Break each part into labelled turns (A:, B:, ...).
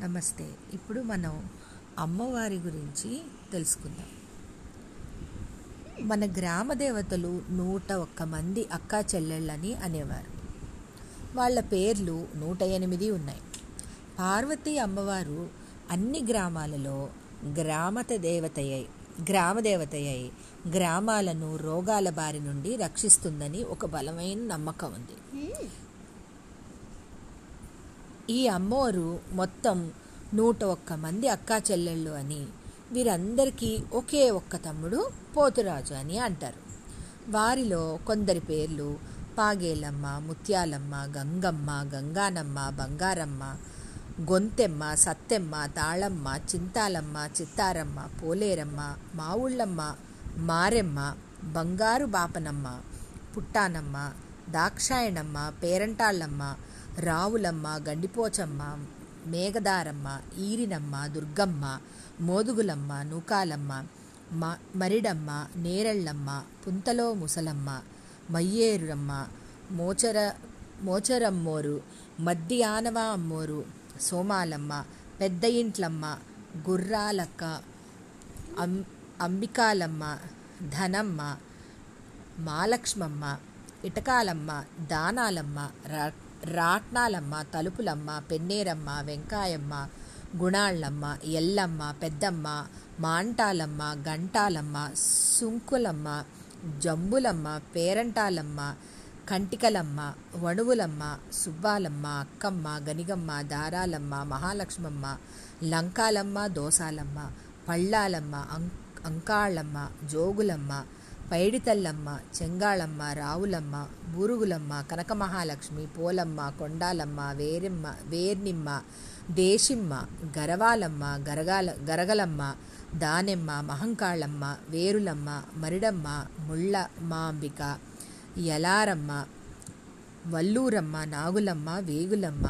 A: నమస్తే. ఇప్పుడు మనం అమ్మవారి గురించి తెలుసుకుందాం. మన గ్రామ దేవతలు నూట ఒక్క మంది అక్కా చెల్లెళ్ళని అనేవారు. వాళ్ళ పేర్లు నూట ఎనిమిది ఉన్నాయి. పార్వతీ అమ్మవారు అన్ని గ్రామాలలో గ్రామత దేవతయ్యై గ్రామదేవతయ్యై గ్రామాలను రోగాల బారి నుండి రక్షిస్తుందని ఒక బలమైన నమ్మకం ఉంది. ఈ అమ్మవారు మొత్తం నూట ఒక్క మంది అక్కా చెల్లెళ్ళు అని వీరందరికీ ఒకే ఒక్క తమ్ముడు పోతురాజు అని అంటారు. వారిలో కొందరి పేర్లు పాగేలమ్మ ముత్యాలమ్మ గంగమ్మ గంగానమ్మ బంగారమ్మ గొంతెమ్మ సత్తెమ్మ తాళమ్మ చింతాలమ్మ చిత్తారమ్మ పోలేరమ్మ మావుళ్ళమ్మ మారెమ్మ బంగారు బాపనమ్మ పుట్టానమ్మ దాక్షాయణమ్మ పేరంటాళ్ళమ్మ రావులమ్మ గండిపోచమ్మ మేఘదారమ్మ ఈరినమ్మ దుర్గమ్మ మోదుగులమ్మ నూకాలమ్మ మ మరిడమ్మ నేరళ్ళమ్మ పుంతలో ముసలమ్మ మయ్యేరురమ్మ మోచర మోచరమ్మోరు మద్ది ఆనవ అమ్మోరు సోమాలమ్మ పెద్ద ఇంట్లమ్మ గుర్రాలక్క అం అంబికాలమ్మ ధనమ్మ మాలక్ష్మమ్మ ఇటకాలమ్మ దానాలమ్మ ర రాట్నాలమ్మ తలుపులమ్మ పెన్నేరమ్మ వెంకాయమ్మ గుణాళ్ళమ్మ ఎల్లమ్మ పెద్దమ్మ మాంటాలమ్మ గంటాలమ్మ సుంకులమ్మ జంబులమ్మ పేరంటాలమ్మ కంటికలమ్మ వణువులమ్మ సుబ్బాలమ్మ అక్కమ్మ గనిగమ్మ దారాలమ్మ మహాలక్ష్మమ్మ లంకాలమ్మ దోసాలమ్మ పళ్ళాలమ్మ అం అంకాళ్ళమ్మ జోగులమ్మ పైడితల్లమ్మ చెంగాళమ్మ రావులమ్మ బూరుగులమ్మ కనకమహాలక్ష్మి పోలమ్మ కొండాలమ్మ వేరెమ్మ వేర్నిమ్మ దేశిమ్మ గరవాలమ్మ గరగాల గరగలమ్మ దానెమ్మ మహంకాళమ్మ వేరులమ్మ మరిడమ్మ ముళ్ళ మాంబిక యలారమ్మ వల్లూరమ్మ నాగులమ్మ వేగులమ్మ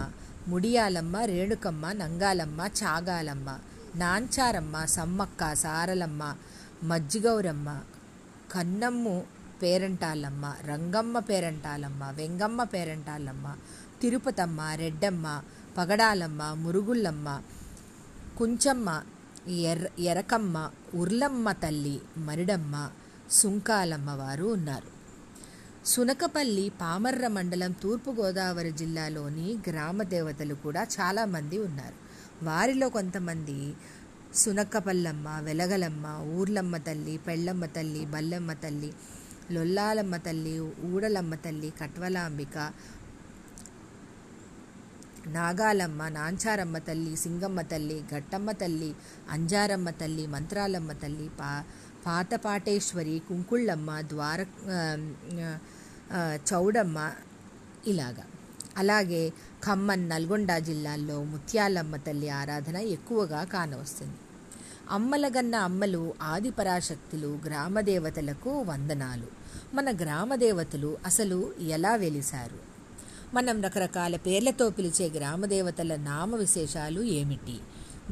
A: ముడియాలమ్మ రేణుకమ్మ నంగాలమ్మ చాగాలమ్మ నాంచారమ్మ సమ్మక్క సారలమ్మ మజ్జిగౌరమ్మ కన్నమ్ము పేరంటాలమ్మ రంగమ్మ పేరంటాలమ్మ వెంగమ్మ పేరంటాలమ్మ తిరుపతమ్మ రెడ్డమ్మ పగడాలమ్మ మురుగుళ్ళమ్మ కుంచమ్మ ఎర్ర ఎరకమ్మ ఉర్లమ్మ తల్లి మరిడమ్మ సుంకాలమ్మ వారు ఉన్నారు. సునకపల్లి పామర్ర మండలం తూర్పుగోదావరి జిల్లాలోని గ్రామ దేవతలు కూడా చాలామంది ఉన్నారు. వారిలో కొంతమంది సునక్కపల్లమ్మ వెలగలమ్మ ఊర్లమ్మ తల్లి పెళ్ళమ్మ తల్లి బల్లమ్మ తల్లి లొల్లాలమ్మ తల్లి ఊడలమ్మ తల్లి కట్వలాంబిక నాగాలమ్మ నాంచారమ్మ తల్లి సింగమ్మ తల్లి ఘట్టమ్మ తల్లి అంజారమ్మ తల్లి మంత్రాలమ్మ తల్లి పా పాతపాటేశ్వరి కుంకుళ్ళమ్మ ద్వార చౌడమ్మ ఇలాగా. అలాగే ఖమ్మం నల్గొండ జిల్లాల్లో ముత్యాలమ్మ తల్లి ఆరాధన ఎక్కువగా కానవస్తుంది. అమ్మలగన్న అమ్మలు ఆదిపరాశక్తులు గ్రామదేవతలకు వందనాలు. మన గ్రామదేవతలు అసలు ఎలా వెలిశారు? మనం రకరకాల పేర్లతో పిలిచే గ్రామదేవతల నామ విశేషాలు ఏమిటి?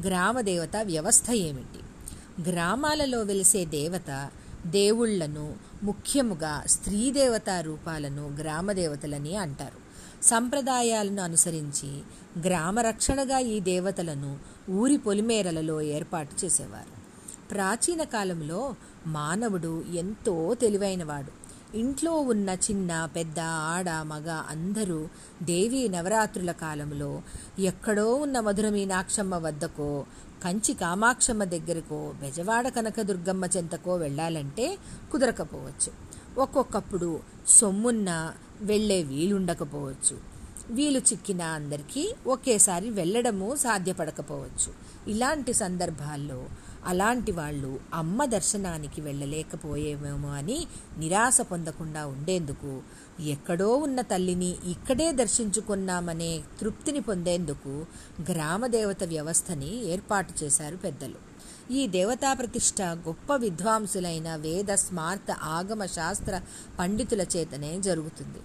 A: గ్రామదేవత వ్యవస్థ ఏమిటి? గ్రామాలలో వెలిసే దేవత దేవుళ్ళను ముఖ్యముగా స్త్రీ దేవతా రూపాలను గ్రామదేవతలని అంటారు. సంప్రదాయాలను అనుసరించి గ్రామ రక్షణగా ఈ దేవతలను ఊరి పొలిమేరలలో ఏర్పాటు చేసేవారు. ప్రాచీన కాలంలో మానవుడు ఎంతో తెలివైనవాడు. ఇంట్లో ఉన్న చిన్న పెద్ద ఆడ మగ అందరూ దేవీ నవరాత్రుల కాలంలో ఎక్కడో ఉన్న మధుర మీనాక్షమ్మ వద్దకో కంచి కామాక్షమ్మ దగ్గరకో బెజవాడ కనకదుర్గమ్మ చెంతకో వెళ్ళాలంటే కుదరకపోవచ్చు. ఒక్కొక్కప్పుడు సొమ్మున్న వెళ్ళే వీలుండకపోవచ్చు. వీలు చిక్కిన అందరికీ ఒకేసారి వెళ్ళడము సాధ్యపడకపోవచ్చు. ఇలాంటి సందర్భాల్లో అలాంటి వాళ్ళు అమ్మ దర్శనానికి వెళ్ళలేకపోయేమేమో అని నిరాశ పొందకుండా ఉండేందుకు ఎక్కడో ఉన్న తల్లిని ఇక్కడే దర్శించుకున్నామనే తృప్తిని పొందేందుకు గ్రామదేవత వ్యవస్థని ఏర్పాటు చేశారు పెద్దలు. ఈ దేవతా ప్రతిష్ట గొప్ప విద్వాంసులైన వేద స్మార్త ఆగమ శాస్త్ర పండితుల చేతనే జరుగుతుంది.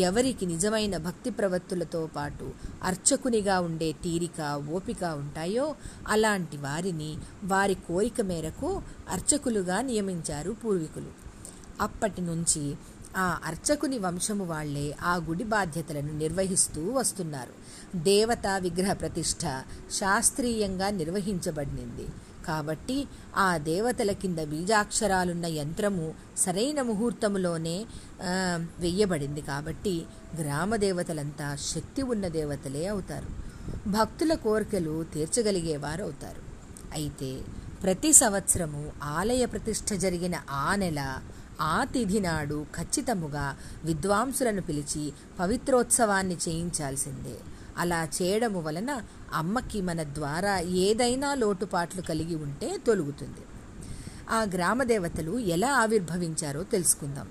A: ఎవరికి నిజమైన భక్తి ప్రవత్తులతో పాటు అర్చకునిగా ఉండే తీరిక ఓపిక ఉంటాయో అలాంటి వారిని వారి కోరిక మేరకు అర్చకులుగా నియమించారు పూర్వీకులు. అప్పటి నుంచి ఆ అర్చకుని వంశము వాళ్ళే ఆ గుడి బాధ్యతలను నిర్వహిస్తూ వస్తున్నారు. దేవతా విగ్రహ ప్రతిష్ఠ శాస్త్రీయంగా నిర్వహించబడింది కాబట్టి ఆ దేవతల కింద బీజాక్షరాలున్న యంత్రము సరైన ముహూర్తములోనే వెయ్యబడింది కాబట్టి గ్రామ దేవతలంతా శక్తి ఉన్న దేవతలే అవుతారు. భక్తుల కోరికలు తీర్చగలిగేవారు అవుతారు. అయితే ప్రతి సంవత్సరము ఆలయ ప్రతిష్ఠ జరిగిన ఆ నెల ఆ తిథి నాడు ఖచ్చితముగా విద్వాంసులను పిలిచి పవిత్రోత్సవాన్ని చేయించాల్సిందే. అలా చేయడము వలన అమ్మకి మన ద్వారా ఏదైనా లోటుపాట్లు కలిగి ఉంటే తొలుగుతుంది. ఆ గ్రామదేవతలు ఎలా ఆవిర్భవించారో తెలుసుకుందాం.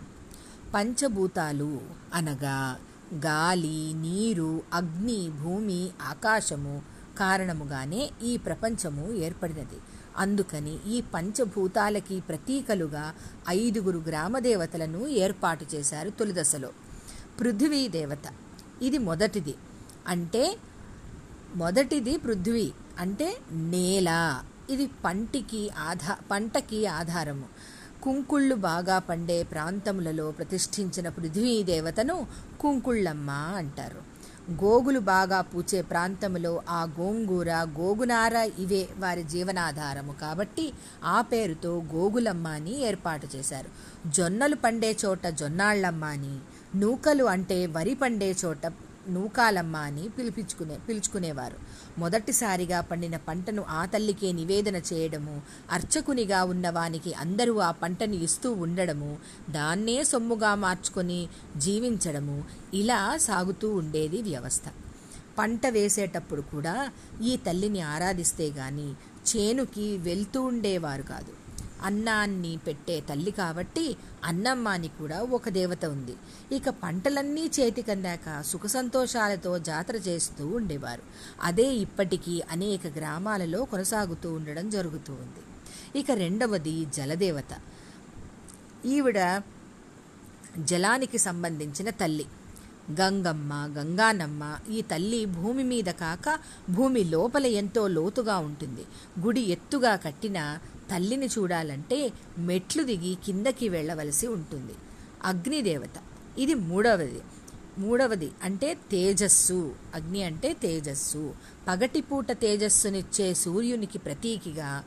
A: పంచభూతాలు అనగా గాలి నీరు అగ్ని భూమి ఆకాశము కారణముగానే ఈ ప్రపంచము ఏర్పడినది. అందుకని ఈ పంచభూతాలకి ప్రతీకలుగా ఐదుగురు గ్రామదేవతలను ఏర్పాటు చేశారు తొలి దశలో. పృథ్వీ దేవత. ఇది మొదటిది. అంటే మొదటిది పృథ్వీ అంటే నేల. ఇది పంటికి ఆధా పంటకి ఆధారము. కుంకుళ్ళు బాగా పండే ప్రాంతములలో ప్రతిష్ఠించిన పృథ్వీ దేవతను కుంకుళ్ళమ్మ అంటారు. గోగులు బాగా పూచే ప్రాంతములో ఆ గోంగూర గోగునార ఇవే వారి జీవనాధారము కాబట్టి ఆ పేరుతో గోగులమ్మ అని ఏర్పాటు చేశారు. జొన్నలు పండే చోట జొన్నాళ్ళమ్మ అని నూకలు అంటే వరి పండే చోట నూకాలమ్మ అని పిలిపించుకునే పిలుచుకునేవారు. మొదటిసారిగా పండిన పంటను ఆ తల్లికే నివేదన చేయడము అర్చకునిగా ఉన్నవానికి అందరూ ఆ పంటను ఇస్తూ ఉండడము దాన్నే సొమ్ముగా మార్చుకొని జీవించడము ఇలా సాగుతూ ఉండేది వ్యవస్థ. పంట వేసేటప్పుడు కూడా ఈ తల్లిని ఆరాధిస్తే గాని చేనుకి వెళ్తూ ఉండేవారు కాదు. అన్నాన్ని పెట్టే తల్లి కాబట్టి అన్నమ్మాని కూడా ఒక దేవత ఉంది. ఇక పంటలన్నీ చేతికందాక సుఖ సంతోషాలతో జాతర చేస్తూ ఉండేవారు. అదే ఇప్పటికీ అనేక గ్రామాలలో కొనసాగుతూ ఉండడం జరుగుతూ ఉంది. ఇక రెండవది జలదేవత. ఈవిడ జలానికి సంబంధించిన తల్లి. గంగమ్మ గంగానమ్మ ఈ తల్లి భూమి మీద కాక భూమి లోపల ఎంతో లోతుగా ఉంటుంది. గుడి ఎత్తుగా కట్టిన తల్లిని చూడాలంటే మెట్లు దిగి కిందకి వెళ్ళవలసి ఉంటుంది. అగ్నిదేవత. ఇది మూడవది. మూడవది అంటే తేజస్సు. అగ్ని అంటే తేజస్సు. పగటిపూట తేజస్సునిచ్చే సూర్యునికి ప్రతీకిగా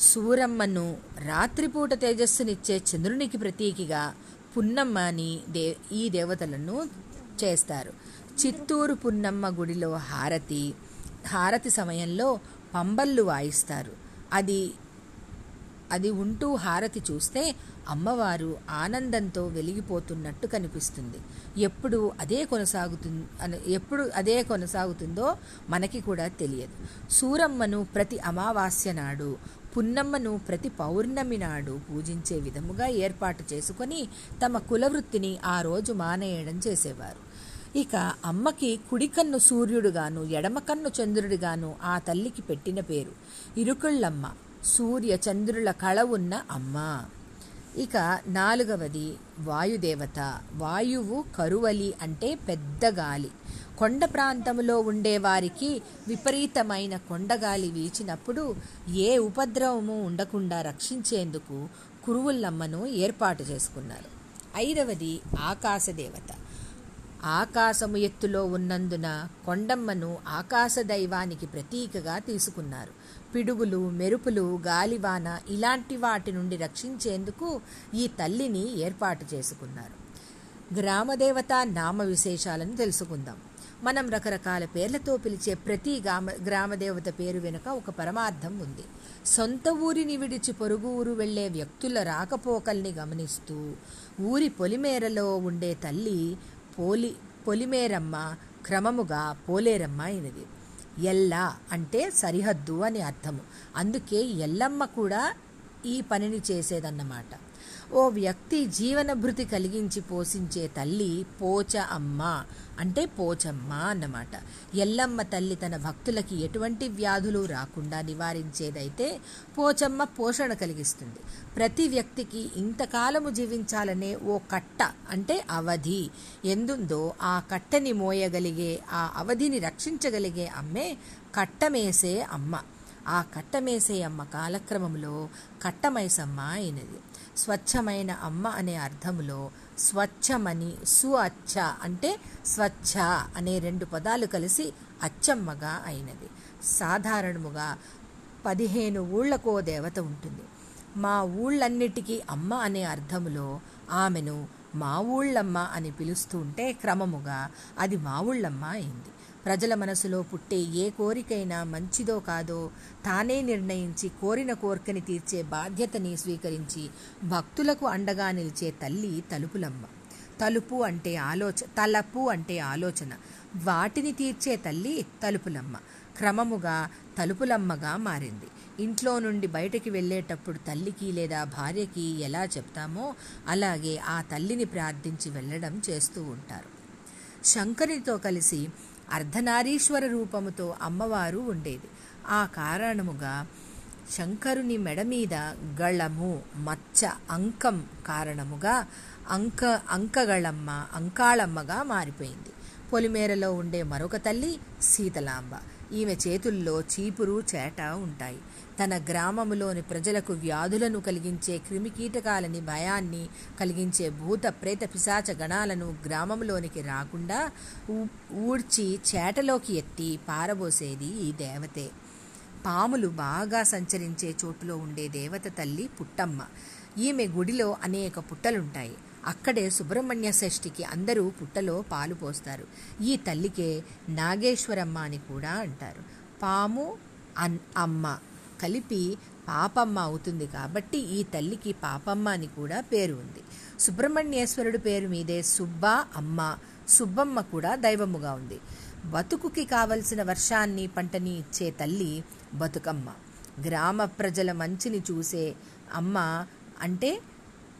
A: సూరమ్మను రాత్రిపూట తేజస్సునిచ్చే చంద్రునికి ప్రతీకిగా పున్నమ్మ అని దే ఈ దేవతలను చేస్తారు. చిత్తూరు పున్నమ్మ గుడిలో హారతి. హారతి సమయంలో పంబళ్ళు వాయిస్తారు. అది అది ఉంటూ హారతి చూస్తే అమ్మవారు ఆనందంతో వెలిగిపోతున్నట్టు కనిపిస్తుంది. ఎప్పుడు అదే కొనసాగుతుంది ఎప్పుడు అదే కొనసాగుతుందో మనకి కూడా తెలియదు. సూరమ్మను ప్రతి అమావాస్య నాడు పున్నమ్మను ప్రతి పౌర్ణమి నాడు పూజించే విధముగా ఏర్పాటు చేసుకొని తమ కులవృత్తిని ఆ రోజు మానేయడం చేసేవారు. ఇక అమ్మకి కుడికన్ను సూర్యుడుగాను ఎడమకన్ను చంద్రుడిగాను ఆ తల్లికి పెట్టిన పేరు ఇరుకుళ్ళమ్మ. సూర్య చంద్రుల కళ ఉన్న అమ్మ. ఇక నాలుగవది వాయుదేవత. వాయువు కరువలి అంటే పెద్ద గాలి. కొండ ప్రాంతంలో ఉండేవారికి విపరీతమైన కొండగాలి వీచినప్పుడు ఏ ఉపద్రవము ఉండకుండా రక్షించేందుకు కురువుల్లమ్మను ఏర్పాటు చేసుకున్నారు. ఐదవది ఆకాశదేవత. ఆకాశము ఎత్తులో ఉన్నందున కొండమ్మను ఆకాశ దైవానికి ప్రతీకగా తీసుకున్నారు. పిడుగులు మెరుపులు గాలివాన ఇలాంటి వాటి నుండి రక్షించేందుకు ఈ తల్లిని ఏర్పాటు చేసుకున్నారు. గ్రామదేవత నామ విశేషాలను తెలుసుకుందాం. మనం రకరకాల పేర్లతో పిలిచే ప్రతి గ్రామ గ్రామదేవత పేరు వెనుక ఒక పరమార్థం ఉంది. సొంత ఊరిని విడిచి పొరుగు ఊరు వెళ్ళే వ్యక్తుల రాకపోకల్ని గమనిస్తూ ఊరి పొలిమేరలో ఉండే తల్లి పోలి పొలిమేరమ్మ క్రమముగా పోలేరమ్మ అయినది. ఎల్ల అంటే సరిహద్దు అని అర్థము. అందుకే ఎల్లమ్మ కూడా ఈ పనిని చేసేదన్నమాట. ఓ వ్యక్తి జీవనభృతి కలిగించి పోషించే తల్లి పోచ అమ్మ అంటే పోచమ్మ అన్నమాట. ఎల్లమ్మ తల్లి తన భక్తులకి ఎటువంటి వ్యాధులు రాకుండా నివారించేదైతే పోచమ్మ పోషణ కలిగిస్తుంది. ప్రతి వ్యక్తికి ఇంతకాలము జీవించాలనే ఓ కట్ట అంటే అవధి. ఎందుందో ఆ కట్టని మోయగలిగే ఆ అవధిని రక్షించగలిగే అమ్మే కట్టమేసే అమ్మ. ఆ కట్టమేసే అమ్మ కాలక్రమంలో కట్టమైసమ్మ అయినది. స్వచ్ఛమైన అమ్మ అనే అర్థములో స్వచ్ఛమని సు అచ్చ అంటే స్వచ్ఛ అనే రెండు పదాలు కలిసి అచ్చమ్మగా అయినది. సాధారణముగా పదిహేను ఊళ్ళకో దేవత ఉంటుంది. మా ఊళ్ళన్నిటికీ అమ్మ అనే అర్థములో ఆమెను మా ఊళ్ళమ్మ అని పిలుస్తుంటే క్రమముగా అది మా ఊళ్ళమ్మ అయింది. ప్రజల మనసులో పుట్టే ఏ కోరికైనా మంచిదో కాదో తానే నిర్ణయించి కోరిన కోరికని తీర్చే బాధ్యతని స్వీకరించి భక్తులకు అండగా నిలిచే తల్లి తలుపులమ్మ. తలుపు అంటే ఆలోచ తలపు అంటే ఆలోచన. వాటిని తీర్చే తల్లి తలుపులమ్మ. క్రమముగా తలుపులమ్మగా మారింది. ఇంట్లో నుండి బయటకి వెళ్ళేటప్పుడు తల్లికి లేదా భార్యకి ఎలా చెప్తామో అలాగే ఆ తల్లిని ప్రార్థించి వెళ్ళడం చేస్తూ ఉంటారు. శంకరితో కలిసి అర్ధనారీశ్వర రూపముతో అమ్మవారు ఉండేది. ఆ కారణముగా శంకరుని మెడ మీద గళము మచ్చ అంకం కారణముగా అంక అంకగళమ్మ అంకాళమ్మగా మారిపోయింది. పొలిమేరలో ఉండే మరొక తల్లి సీతలాంబ. ఈమె చేతుల్లో చీపురు చేట ఉంటాయి. తన గ్రామములోని ప్రజలకు వ్యాధులను కలిగించే క్రిమికీటకాలని భయాన్ని కలిగించే భూత ప్రేత పిశాచ గణాలను గ్రామంలోనికి రాకుండా ఊ- ఊడ్చి చేటలోకి ఎత్తి పారబోసేది ఈ దేవతే. పాములు బాగా సంచరించే చోటులో ఉండే దేవత తల్లి పుట్టమ్మ. ఈమె గుడిలో అనేక పుట్టలుంటాయి. అక్కడే సుబ్రహ్మణ్య షష్ఠికి అందరూ పుట్టలో పాలు పోస్తారు. ఈ తల్లికే నాగేశ్వరమ్మ అని కూడా అంటారు. పాము అన్ అమ్మ కలిపి పాపమ్మ అవుతుంది కాబట్టి ఈ తల్లికి పాపమ్మ అని కూడా పేరు ఉంది. సుబ్రహ్మణ్యేశ్వరుడు పేరు మీదే సుబ్బ అమ్మ సుబ్బమ్మ కూడా దైవముగా ఉంది. బతుకుకి కావలసిన వర్షాన్ని పంటని ఇచ్చే తల్లి బతుకమ్మ. గ్రామ ప్రజల మంచిని చూసే అమ్మ అంటే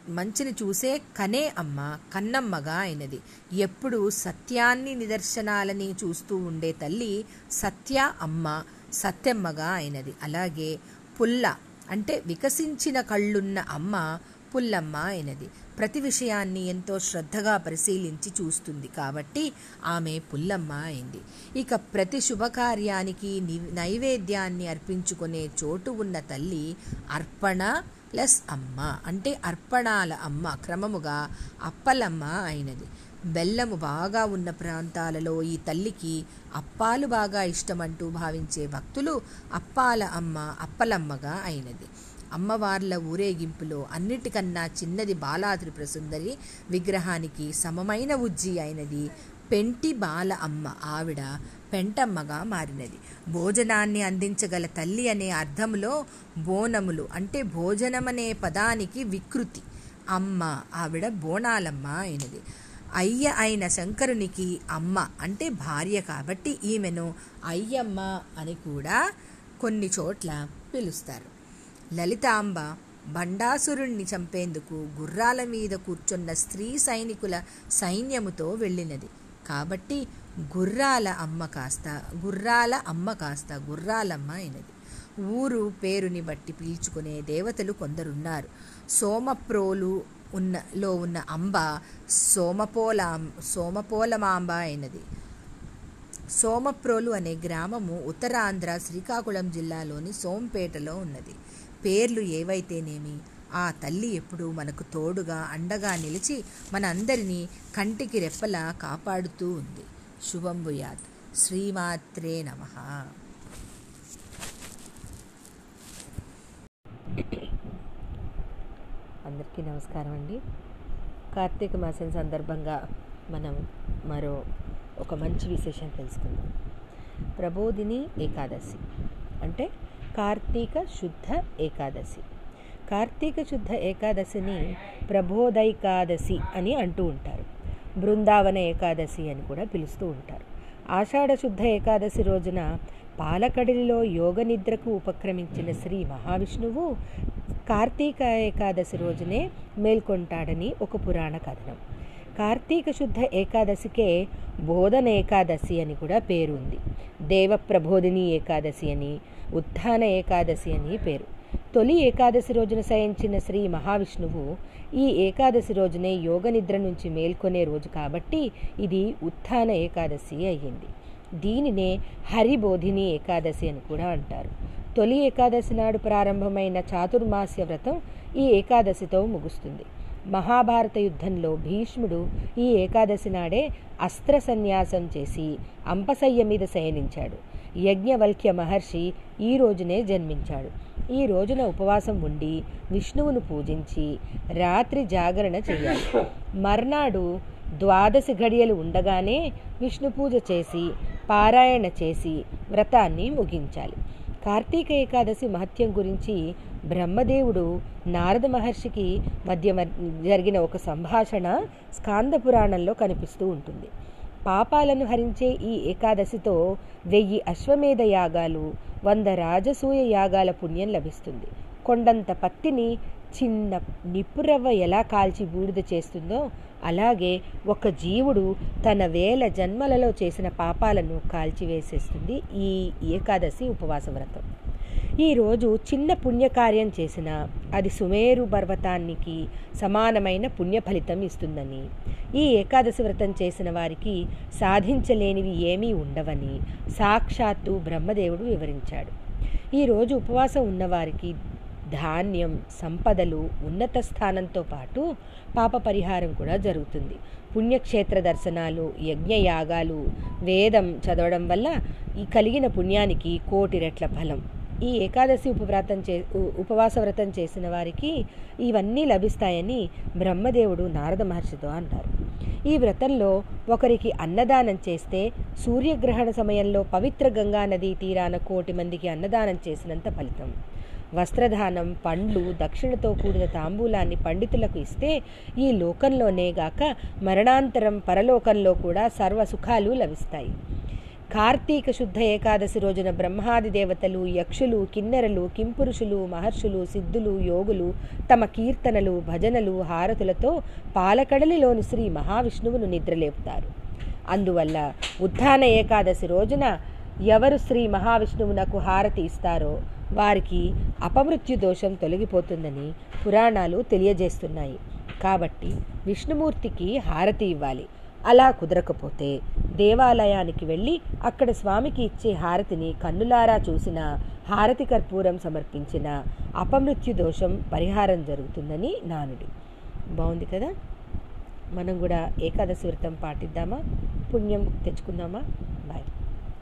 A: మంచిని చూసే కనే అమ్మ కన్నమ్మగా అయినది. ఎప్పుడు సత్యాన్ని నిదర్శనాలని చూస్తూ ఉండే తల్లి సత్య అమ్మ సత్యమ్మగా అయినది. అలాగే పుల్ల అంటే వికసించిన కళ్ళున్న అమ్మ పుల్లమ్మ అయినది. ప్రతి విషయాన్ని ఎంతో శ్రద్ధగా పరిశీలించి చూస్తుంది కాబట్టి ఆమె పుల్లమ్మ అయింది. ఇక ప్రతి శుభకార్యానికి ని- నైవేద్యాన్ని అర్పించుకునే చోటు ఉన్న తల్లి అర్పణ ప్లస్ అమ్మ అంటే అర్పణాల అమ్మ క్రమముగా అప్పలమ్మ అయినది. బెల్లము బాగా ఉన్న ప్రాంతాలలో ఈ తల్లికి అప్పాలు బాగా ఇష్టమంటూ భావించే భక్తులు అప్పాల అమ్మ అప్పలమ్మగా అయినది. అమ్మవార్ల ఊరేగింపులో అన్నిటికన్నా చిన్నది బాలాత్రిపుర సుందరి విగ్రహానికి సమమైన ఉజ్జి అయినది పెంటి బాల అమ్మ. ఆవిడ పెంటమ్మగా మారినది. భోజనాన్ని అందించగల తల్లి అనే అర్థంలో బోనములు అంటే భోజనమనే పదానికి వికృతి. అమ్మ ఆవిడ బోనాలమ్మ అయినది. అయ్య అయిన శంకరునికి అమ్మ అంటే భార్య కాబట్టి ఈమెను అయ్యమ్మ అని కూడా కొన్ని చోట్ల పిలుస్తారు. లలితాంబ బండాసురుణ్ణి చంపేందుకు గుర్రాల మీద కూర్చున్న స్త్రీ సైనికుల సైన్యముతో వెళ్ళినది. కాబట్టి గుర్రాల అమ్మ కాస్త గుర్రాల అమ్మ కాస్త గుర్రాలమ్మ అయినది. ఊరు పేరుని బట్టి పీల్చుకునే దేవతలు కొందరున్నారు. సోమప్రోలు ఉన్న లో ఉన్న అంబ సోమపోల సోమపోలమాంబ అయినది. సోమప్రోలు అనే గ్రామము ఉత్తరాంధ్ర శ్రీకాకుళం జిల్లాలోని సోంపేటలో ఉన్నది. పేర్లు ఏవైతేనేమి? ఆ తల్లి ఎప్పుడూ మనకు తోడుగా అండగా నిలిచి మనందరినీ కంటికి రెప్పలా కాపాడుతూ ఉంది. శుభం భూయాత్. శ్రీమాత్రే నమః.
B: అందరికీ నమస్కారం అండి. కార్తీక మాసం సందర్భంగా మనం మరో ఒక మంచి విశేషం తెలుసుకుందాం. ప్రబోధిని ఏకాదశి అంటే కార్తీక శుద్ధ ఏకాదశి. కార్తీక శుద్ధ ఏకాదశిని ప్రబోధైకాదశి అని అంటూ ఉంటారు. బృందావన ఏకాదశి అని కూడా పిలుస్తూ ఉంటారు. ఆషాఢశుద్ధ ఏకాదశి రోజున పాలకడలిలో యోగ నిద్రకు ఉపక్రమించిన శ్రీ మహావిష్ణువు కార్తీక ఏకాదశి రోజునే మేల్కొంటాడని ఒక పురాణ కథనం. కార్తీక శుద్ధ ఏకాదశికే బోధన ఏకాదశి అని కూడా పేరు ఉంది. దేవ ప్రబోధిని ఏకాదశి అని ఉత్థాన ఏకాదశి అని పేరు. తొలి ఏకాదశి రోజున శయించిన శ్రీ మహావిష్ణువు ఈ ఏకాదశి రోజునే యోగ నిద్ర నుంచి మేల్కొనే రోజు కాబట్టి ఇది ఉత్థాన ఏకాదశి అయ్యింది. దీనినే హరిబోధిని ఏకాదశి అని కూడా అంటారు. తొలి ఏకాదశి నాడు ప్రారంభమైన చాతుర్మాస్య వ్రతం ఈ ఏకాదశితో ముగుస్తుంది. మహాభారత యుద్ధంలో భీష్ముడు ఈ ఏకాదశి నాడే అస్త్ర సన్యాసం చేసి అంపశయ్య మీద శయనించాడు. యజ్ఞవల్క్య మహర్షి ఈ రోజునే జన్మించాడు. ఈ రోజున ఉపవాసం ఉండి విష్ణువును పూజించి రాత్రి జాగరణ చేయాలి. మర్నాడు ద్వాదశి ఘడియలు ఉండగానే విష్ణు పూజ చేసి పారాయణ చేసి వ్రతాన్ని ముగించాలి. కార్తీక ఏకాదశి మహత్యం గురించి బ్రహ్మదేవుడు నారద మహర్షికి మధ్య మ- జరిగిన ఒక సంభాషణ స్కాంద పురాణంలో కనిపిస్తూ ఉంటుంది. పాపాలను హరించే ఈ ఏకాదశితో వెయ్యి అశ్వమేధ యాగాలు వంద రాజసూయ యాగాల పుణ్యం లభిస్తుంది. కొండంత పత్తిని చిన్న నిప్పురవ్వ ఎలా కాల్చి బూడిద చేస్తుందో అలాగే ఒక జీవుడు తన వేల జన్మలలో చేసిన పాపాలను కాల్చివేసేస్తుంది ఈ ఏకాదశి ఉపవాస వ్రతం. ఈరోజు చిన్న పుణ్యకార్యం చేసిన అది సుమేరు పర్వతానికి సమానమైన పుణ్య ఫలితం ఇస్తుందని ఈ ఏకాదశి వ్రతం చేసిన వారికి సాధించలేనివి ఏమీ ఉండవని సాక్షాత్తు బ్రహ్మదేవుడు వివరించాడు. ఈరోజు ఉపవాసం ఉన్నవారికి ధాన్యం సంపదలు ఉన్నత స్థానంతో పాటు పాప పరిహారం కూడా జరుగుతుంది. పుణ్యక్షేత్ర దర్శనాలు యజ్ఞయాగాలు వేదం చదవడం వల్ల ఈ కలిగిన పుణ్యానికి కోటి రెట్ల ఫలం. ఈ ఏకాదశి ఉపవ్రతం చే ఉపవాస వ్రతం చేసిన వారికి ఇవన్నీ లభిస్తాయని బ్రహ్మదేవుడు నారద మహర్షితో అన్నారు. ఈ వ్రతంలో ఒకరికి అన్నదానం చేస్తే సూర్యగ్రహణ సమయంలో పవిత్ర గంగా నదీ తీరాన కోటి మందికి అన్నదానం చేసినంత ఫలితం. వస్త్రదానం పండ్లు దక్షిణతో కూడిన తాంబూలాన్ని పండితులకు ఇస్తే ఈ లోకంలోనే గాక మరణాంతరం పరలోకంలో కూడా సర్వ సుఖాలు లభిస్తాయి. కార్తీక శుద్ధ ఏకాదశి రోజున బ్రహ్మాది దేవతలు యక్షులు కిన్నెరలు కింపురుషులు మహర్షులు సిద్ధులు యోగులు తమ కీర్తనలు భజనలు హారతులతో పాలకడలిలోని శ్రీ మహావిష్ణువును నిద్రలేపుతారు. అందువల్ల ఉత్థాన ఏకాదశి రోజున ఎవరు శ్రీ మహావిష్ణువునకు హారతి ఇస్తారో వారికి అపమృత్యు దోషం తొలగిపోతుందని పురాణాలు తెలియజేస్తున్నాయి. కాబట్టి విష్ణుమూర్తికి హారతి ఇవ్వాలి. అలా కుదరకపోతే దేవాలయానికి వెళ్ళి అక్కడ స్వామికి ఇచ్చే హారతిని కన్నులారా చూసిన హారతి కర్పూరం సమర్పించిన అపమృత్యు దోషం పరిహారం జరుగుతుందని నానుడి. బాగుంది కదా? మనం కూడా ఏకాదశి వ్రతం పాటిద్దామా? పుణ్యం తెచ్చుకుందామా? బాయ్.